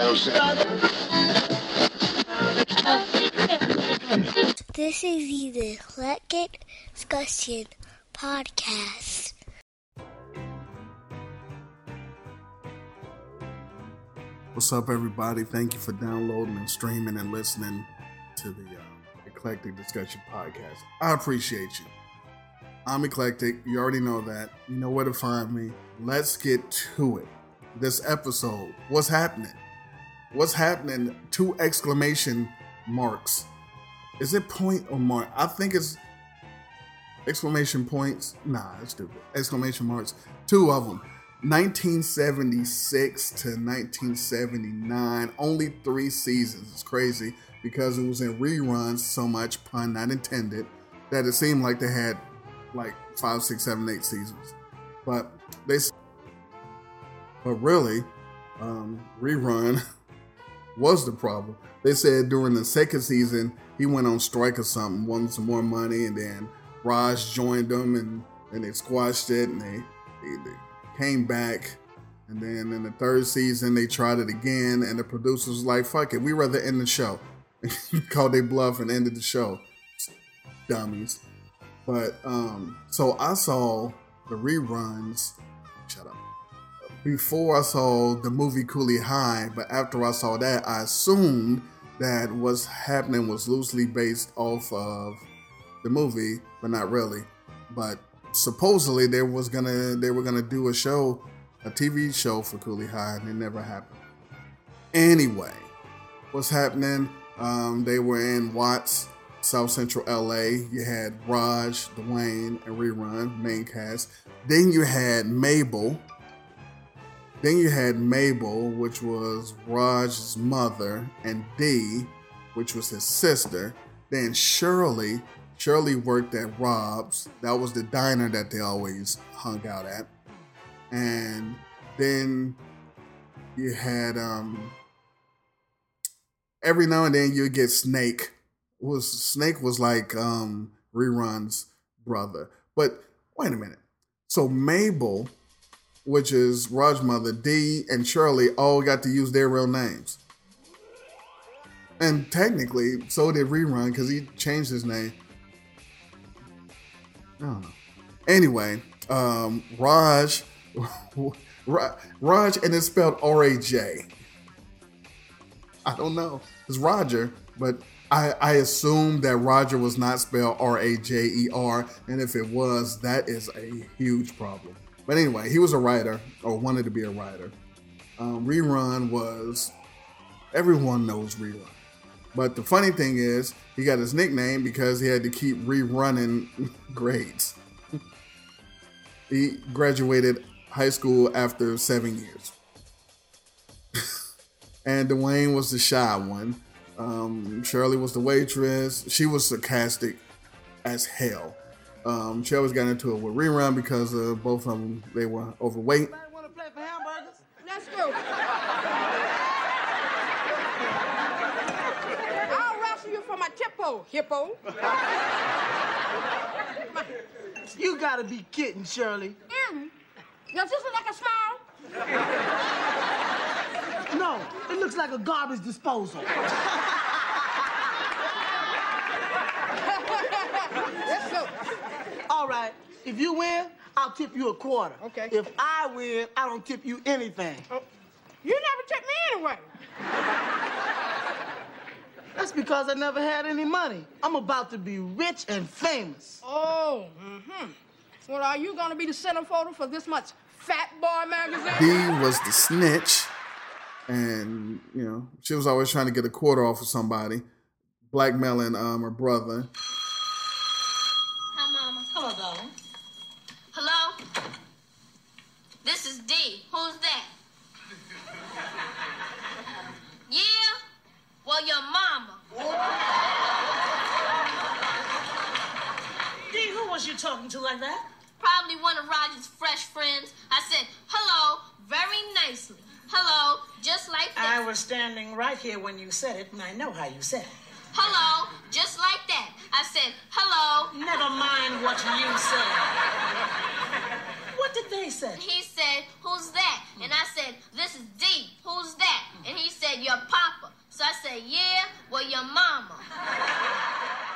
This is the Eclectic Discussion Podcast. What's up, everybody? Thank you for downloading and streaming and listening to the um, Eclectic Discussion Podcast. I appreciate you. I'm Eclectic. You already know that. You know where to find me. Let's get to it. This episode, what's happening? What's happening? Two exclamation marks. Is it point or mark? I think it's exclamation points. Nah, it's stupid. Exclamation marks. Two of them. 1976 to 1979. Only three seasons. It's crazy because it was in reruns so much, pun not intended, that it seemed like they had like five, six, seven, eight seasons. But they, but really, um, rerun was the problem. They said during the second season he went on strike or something, wanted some more money, and then Raj joined them and and they squashed it and they, they, they came back. And then in the third season they tried it again, and the producers like, "Fuck it, we rather end the show." Called they bluff and ended the show. Dummies. But um, so I saw the reruns. Shut up. Before I saw the movie Cooley High, but after I saw that, I assumed that what's happening was loosely based off of the movie, but not really. But supposedly there was gonna they were gonna do a show, a TV show for Cooley High, and it never happened. Anyway, what's happening? Um, they were in Watts, South Central LA. You had Raj, Dwayne, and Rerun, main cast. Then you had Mabel. Then you had Mabel, which was Raj's mother, and Dee, which was his sister. Then Shirley. Shirley worked at Rob's. That was the diner that they always hung out at. And then you had um every now and then you get Snake. Was Snake was like um Rerun's brother. But wait a minute. So Mabel, which is Raj's mother, Dee and Shirley all got to use their real names. And technically, so did Rerun because he changed his name. I don't know. Anyway, um, Raj, Raj, and it's spelled R A J. I don't know. It's Roger, but I, I assume that Roger was not spelled R A J E R, and if it was, that is a huge problem. But anyway, he was a writer or wanted to be a writer. Um, Rerun was everyone knows Rerun, but the funny thing is he got his nickname because he had to keep rerunning grades. he graduated high school after seven years. and Dwayne was the shy one. Um, Shirley was the waitress. She was sarcastic as hell. Um, she always got into it with Rerun because uh, both of them they were overweight. Anybody want to play for hamburgers? Let's go. I'll wrestle you for my tippo, hippo. you gotta be kidding, Shirley. Mm. Does this look like a smile? No, it looks like a garbage disposal. Let's go. All right, if you win, I'll tip you a quarter. Okay. If I win, I don't tip you anything. Oh. You never took me anyway. That's because I never had any money. I'm about to be rich and famous. Oh, mm-hmm. Well, are you gonna be the centerfold for this much Fat Boy magazine? He was the snitch, and you know she was always trying to get a quarter off of somebody, blackmailing um her brother. Was standing right here when you said it, and I know how you said it. Hello, just like that. I said, hello. Never mind what you said. What did they say? He said, who's that? And I said, this is Dee. Who's that? And he said, Your papa. So I said, Yeah, well, your mama.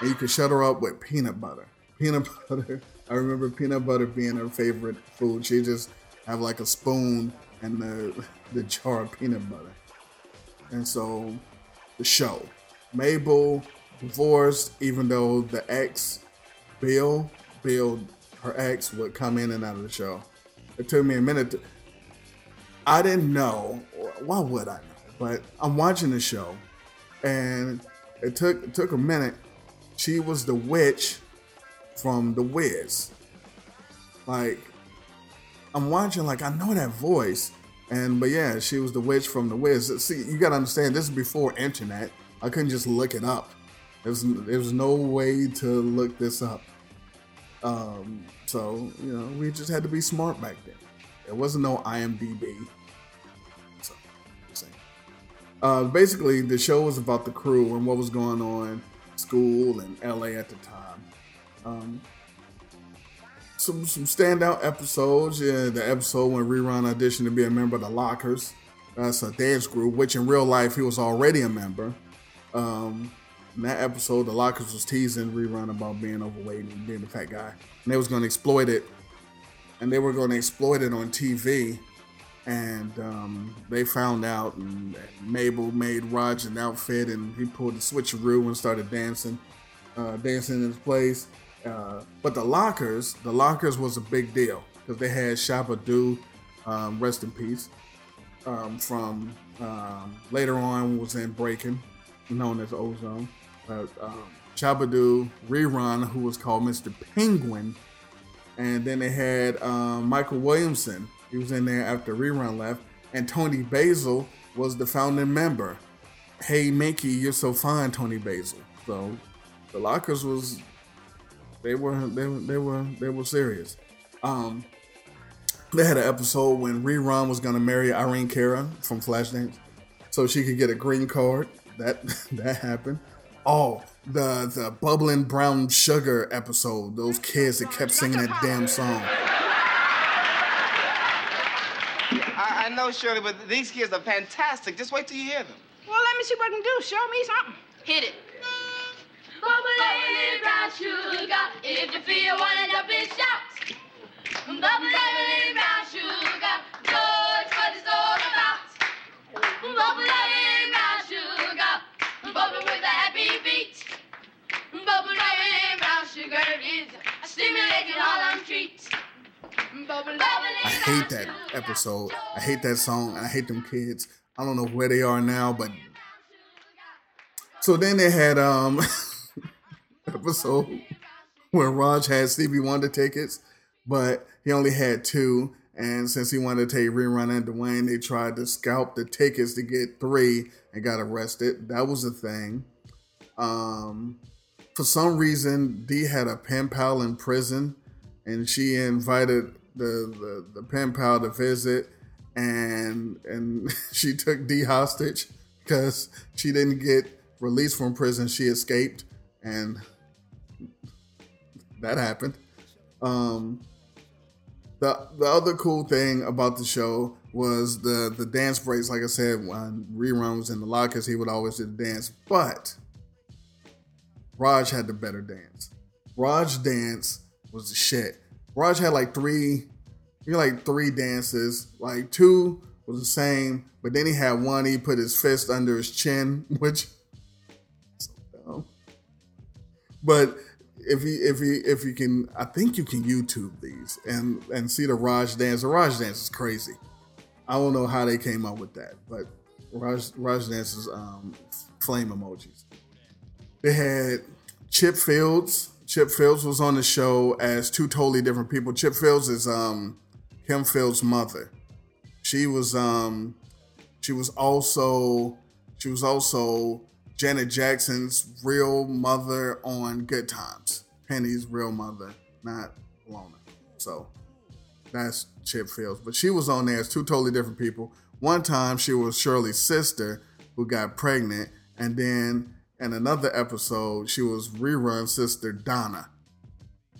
And you could shut her up with peanut butter. Peanut butter. I remember peanut butter being her favorite food. She just have like a spoon and the the jar of peanut butter. And so the show. Mabel divorced, even though the ex, Bill, Bill, her ex, would come in and out of the show. It took me a minute. To, I didn't know. Why would I know? But I'm watching the show, and it took it took a minute. She was the witch from The Wiz. Like, I'm watching, like I know that voice, and but yeah, she was the witch from The Wiz. See, you gotta understand, this is before internet. I couldn't just look it up. There's there was no way to look this up. Um, so you know, we just had to be smart back then. There wasn't no IMDb. So. Uh, basically, the show was about the crew and what was going on, school and LA at the time. Um, some some standout episodes. Yeah, the episode when Rerun auditioned to be a member of the Lockers. That's a dance group, which in real life he was already a member. Um, in that episode, the Lockers was teasing Rerun about being overweight and being a fat guy, and they was going to exploit it, and they were going to exploit it on TV. And um, they found out, and Mabel made Raj an outfit, and he pulled the switcheroo and started dancing, uh, dancing in his place. Uh, but the Lockers, the Lockers was a big deal because they had Shabba-Doo, um, rest in peace, um, from um, later on was in Breakin', known as Ozone. But um, Rerun, who was called Mr. Penguin, and then they had um, Michael Williamson. He was in there after Rerun left, and Toni Basil was the founding member. Hey Mickey, you're so fine, Toni Basil. So the Lockers was they were they, were- they were they were serious. Um, they had an episode when Rerun was gonna marry Irene Cara from Flashdance, so she could get a green card. That that happened. Oh, the the bubbling brown sugar episode. Those kids that kept singing that damn song. I, I know, Shirley, but these kids are fantastic. Just wait till you hear them. Well, let me see what I can do. Show me something. Hit it. Bubbly brown sugar, if you feel wanna jump and shout. Bubbly brown sugar, George, what it's all about. Bubbly brown sugar, bubble with a happy beat. Bubbly brown sugar is a stimulating Harlem treat. I hate that episode. I hate that song. I hate them kids. I don't know where they are now, but so then they had um episode where Raj had Stevie Wonder tickets, but he only had two. And since he wanted to take rerun and Dwayne, they tried to scalp the tickets to get three and got arrested. That was a thing. Um, for some reason, Dee had a pen pal in prison, and she invited the the, the pen pal to visit, and and she took Dee hostage because she didn't get released from prison. She escaped, and that happened. Um, the the other cool thing about the show was the the dance breaks. Like I said, when rerun was in the lockers, he would always do the dance, but Raj had the better dance. Raj dance was the shit. Raj had like three, like three dances. Like two was the same, but then he had one. He put his fist under his chin, which. But if he if he if you can, I think you can YouTube these and and see the Raj dance. The Raj dance is crazy. I don't know how they came up with that, but Raj Raj dance is um, flame emojis. They had Chip Fields. Chip Fields was on the show as two totally different people. Chip Fields is um Kim Fields' mother. She was um she was also she was also Janet Jackson's real mother on Good Times. Penny's real mother, not Lona. So that's Chip Fields. But she was on there as two totally different people. One time she was Shirley's sister who got pregnant, and then in another episode she was rerun sister Donna.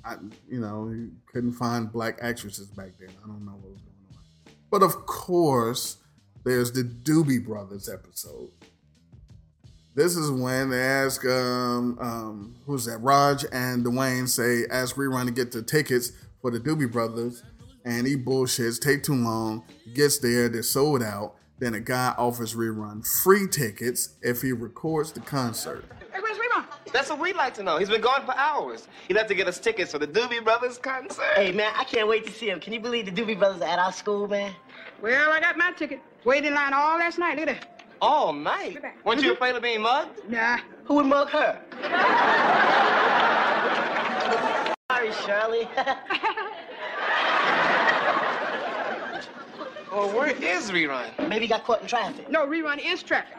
I, you know, couldn't find black actresses back then. I don't know what was going on. But of course, there's the Doobie Brothers episode. This is when they ask, um, um, who's that? Raj and Dwayne say, ask Rerun to get the tickets for the Doobie Brothers, and he bullshits, take too long, gets there, they're sold out. Then a guy offers Rerun free tickets if he records the concert. Hey, where's Rerun? That's what we'd like to know. He's been gone for hours. He'd have to get us tickets for the Doobie Brothers concert. Hey, man, I can't wait to see him. Can you believe the Doobie Brothers are at our school, man? Well, I got my ticket. Waited in line all last night. Look at that. Oh, All night. Weren't you afraid of being mugged? Nah. Who would mug her? Sorry, Shirley. Well, where is Rerun? Maybe he got caught in traffic. No, Rerun is traffic.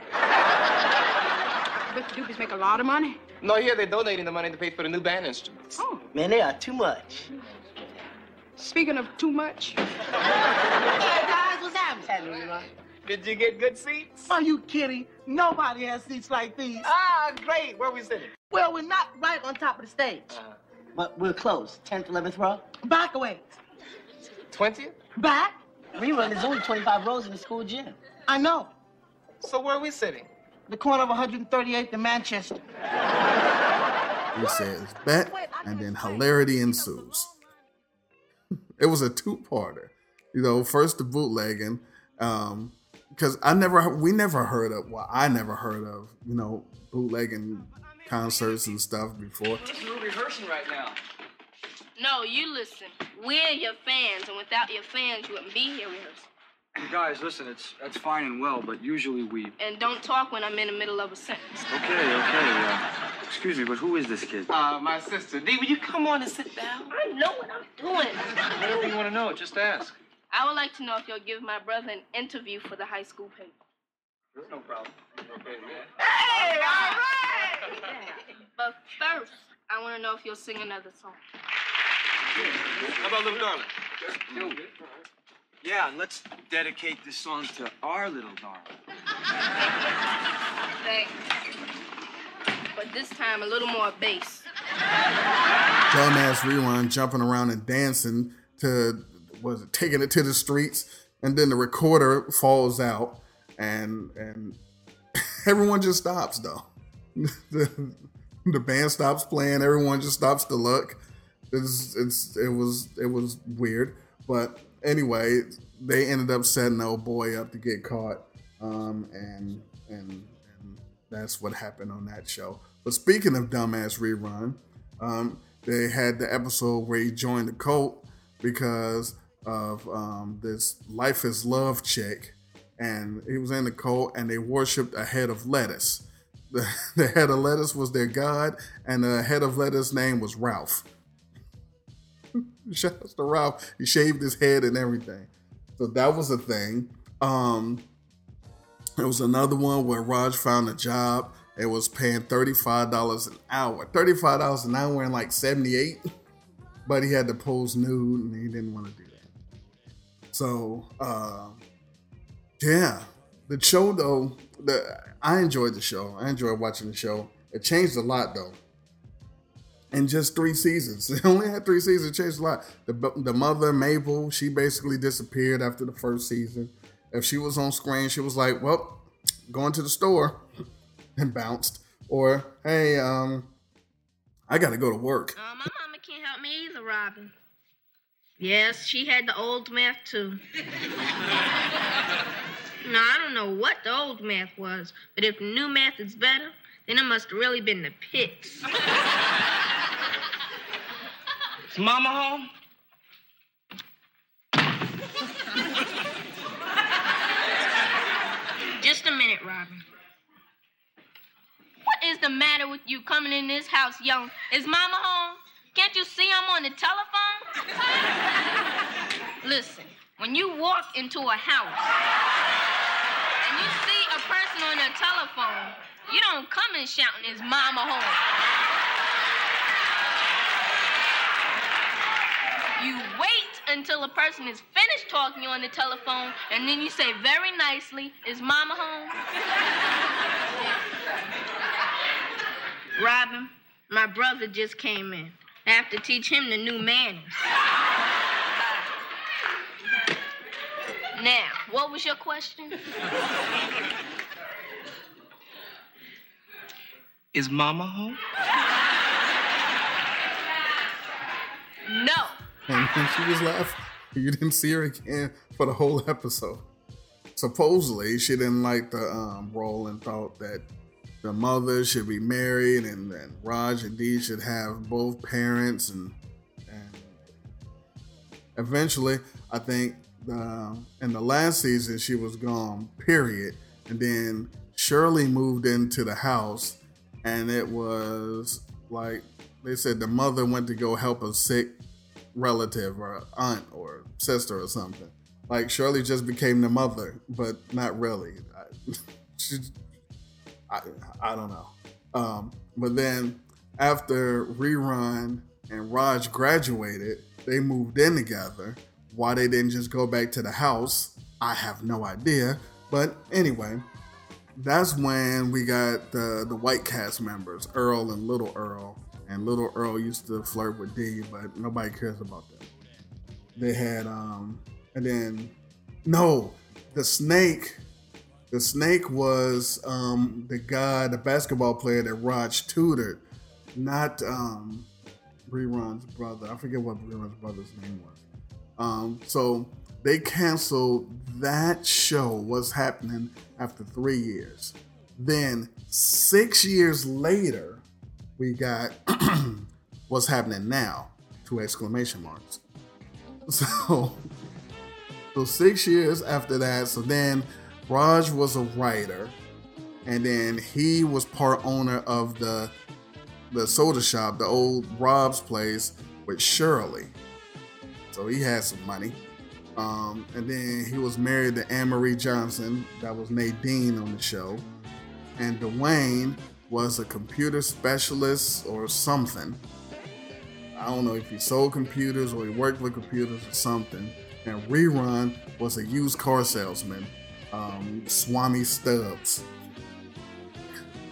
But the Doobies make a lot of money. No, here they're donating the money to pay for the new band instruments. Oh, Man, they are too much. speaking of too much, Hey, guys, what's happening, Rerun? Did you get good seats? Are you kidding? Nobody has seats like these. Ah, great. Where we sitting? Well, we're not right on top of the stage. But we're close. 10th, 11th row. Back away. 20th? Back? Rerun, there's only 25 rows in the school gym. I know. So where are we sitting? The corner of 138th and Manchester. He says, bet, and then hilarity ensues. it was a two-parter. You know, first the bootlegging, um, because I never, we never heard of, well, I never heard of, you know, bootlegging concerts and stuff before. We're rehearsing right now. No, you listen. We're your fans, and without your fans, you wouldn't be here rehearsing. You guys, listen, it's that's fine and well, but usually we. And don't talk when I'm in the middle of a sentence. Okay, okay. Uh, excuse me, but who is this kid? Uh, my sister. Dee, will you come on and sit down? I know what I'm doing. Whatever you want to know, just ask. I would like to know if you'll give my brother an interview for the high school paper. There's no problem. Okay, man. Hey, all right! But first, I want to know if you'll sing another song. How about Little Darling? Mm. Yeah, and let's dedicate this song to our little darling. Thanks. But this time, a little more bass. dumbass Rerun jumping around and dancing to was it taking it to the streets and then the recorder falls out and and everyone just stops though. The, the band stops playing. Everyone just stops to look. It's, it's it was it was weird. But anyway they ended up setting the old boy up to get caught um and and and that's what happened on that show. But speaking of dumbass rerun um, they had the episode where he joined the cult because of um, this life is love chick and he was in the cult and they worshipped a head of lettuce the, the head of lettuce was their god and the head of lettuce name was ralph shout out to ralph he shaved his head and everything so that was a thing um there was another one where raj found a job it was paying $35 an hour. $35 an hour in like 78. But he had to pose nude and he didn't want to do that. So, uh, yeah. The show though, the I enjoyed the show. I enjoyed watching the show. It changed a lot though. In just three seasons. It only had three seasons, it changed a lot. The, the mother, Mabel, she basically disappeared after the first season. If she was on screen, she was like, well, going to the store and bounced. Or, hey, um, I gotta go to work. Uh, my mama can't help me either, Robin. Yes, she had the old math too. now, I don't know what the old math was, but if the new math is better, then it must have really been the pits. Is Mama home? Just a minute, Robin. What is the matter with you coming in this house young? Is Mama home? Can't you see I'm on the telephone? Listen, when you walk into a house and you see a person on the telephone, you don't come in shouting, Is Mama home? You wait until a person is finished talking you on the telephone, and then you say very nicely, Is Mama home? Robin, my brother just came in. I have to teach him the new manners. Now, What was your question? Is Mama home? No. And then she was laughing. You didn't see her again for the whole episode. Supposedly, she didn't like the um, role and thought that the mother should be married and, and Raj and Dee should have both parents. And, and eventually, I think in the last season, she was gone, period. And then Shirley moved into the house, and it was like they said the mother went to go help a sick relative or aunt or sister or something. Like Shirley just became the mother, but not really. I, she, I, I don't know. Um, but then after Rerun and Raj graduated, they moved in together. Why they didn't just go back to the house, I have no idea. But anyway, that's when we got the the white cast members, Earl and Little Earl. And Little Earl used to flirt with Dee, but nobody cares about that. They had um and then no, the snake the snake was um the guy, the basketball player that Raj tutored, not um Rerun's brother. I forget what Rerun's brother's name was. Um, so they canceled that show. What's happening after three years? Then six years later, we got what's happening now. Two exclamation marks. So, so six years after that. So then, Raj was a writer, and then he was part owner of the the soda shop, the old Rob's place with Shirley. So he had some money. Um, and then he was married to Anne Marie Johnson. That was Nadine on the show. And Dwayne was a computer specialist or something. I don't know if he sold computers or he worked with computers or something. And Rerun was a used car salesman, um, Swami Stubbs.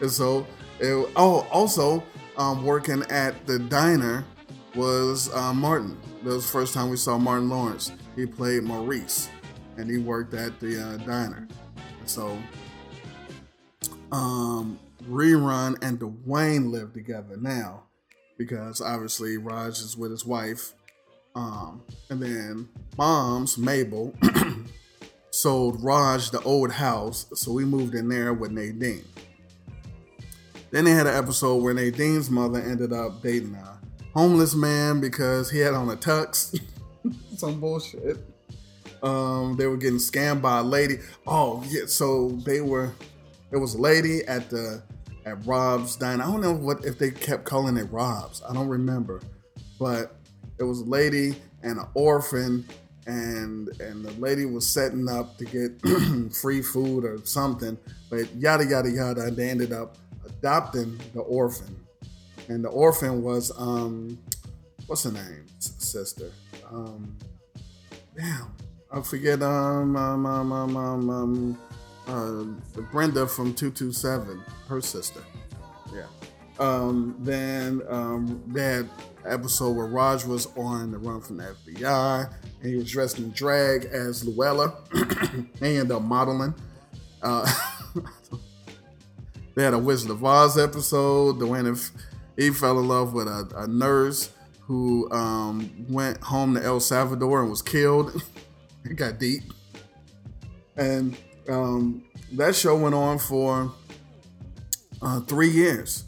And so, it, oh, also um, working at the diner was uh, Martin. That was the first time we saw Martin Lawrence. He played Maurice, and he worked at the uh, diner. So, um, Rerun and Dwayne live together now because obviously Raj is with his wife. Um, and then Mom's Mabel sold Raj the old house, so we moved in there with Nadine. Then they had an episode where Nadine's mother ended up dating a homeless man because he had on a tux. Some bullshit. Um, they were getting scammed by a lady. Oh yeah, so they were. It was a lady at the at Rob's diner. I don't know what if they kept calling it Rob's. I don't remember, but it was a lady and an orphan, and and the lady was setting up to get free food or something. But yada yada yada, and they ended up adopting the orphan, and the orphan was um, what's her name? Sister. Um, damn, I forget. Um, um, um, um, um, um uh, Brenda from two two seven, her sister. Yeah. Um, then um, that episode where Raj was on the run from the FBI, and he was dressed in drag as Luella. they ended up modeling. Uh, they had a Wizard of Oz episode. When he fell in love with a, a nurse who um, went home to El Salvador and was killed. it got deep. And um, that show went on for uh, three years.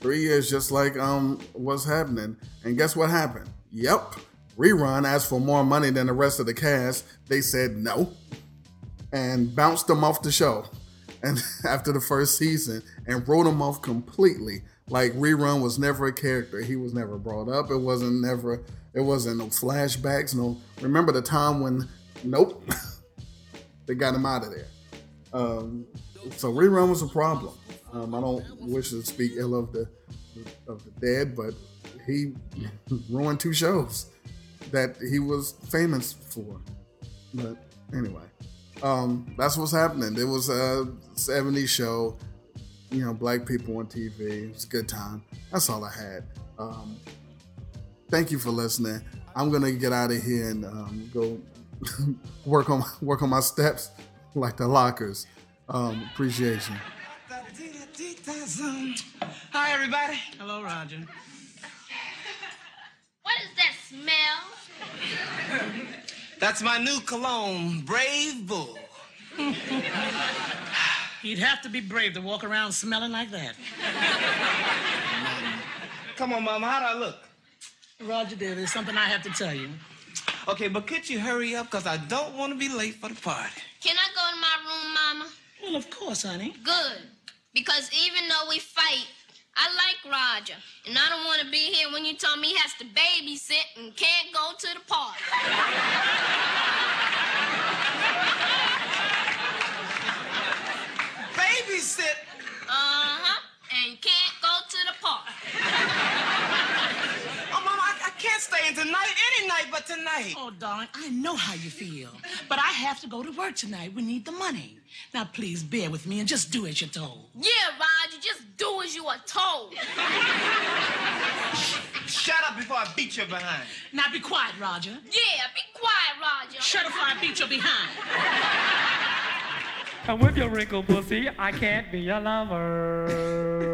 Three years, just like um, what's happening. And guess what happened? Yep. Rerun asked for more money than the rest of the cast. They said no and bounced them off the show. And after the first season, and wrote him off completely. Like Rerun was never a character. He was never brought up. It wasn't never. It wasn't no flashbacks. No. Remember the time when? Nope. they got him out of there. Um, so Rerun was a problem. Um, I don't wish to speak ill of the of the dead, but he ruined two shows that he was famous for. But anyway, um, that's what's happening. It was a 70s show, you know, black people on TV. It was a good time. That's all I had. Um, thank you for listening. I'm gonna get out of here and um, go work on work on my steps like the lockers. Um, appreciation. Hi, everybody. Hello, Roger. What is that smell? That's my new cologne, Brave Bull. You'd have to be brave to walk around smelling like that. Come on, Mama, how do I look? Roger, dear, there's something I have to tell you. Okay, but could you hurry up? Because I don't want to be late for the party. Can I go to my room, Mama? Well, of course, honey. Good. Because even though we fight, I like Roger. And I don't want to be here when you tell me he has to babysit and can't go to the party. Babysit? Uh-huh. And can't go to the party. Oh, Mama, I, I can't stay in tonight, any night but tonight. Oh, darling, I know how you feel. But I have to go to work tonight. We need the money. Now, please bear with me and just do as you're told. Yeah, Roger, just you are told. Shut up before I beat your behind. Now, be quiet, Roger. Yeah, be quiet, Roger. Shut up before I beat your behind. And with your wrinkled pussy, I can't be your lover.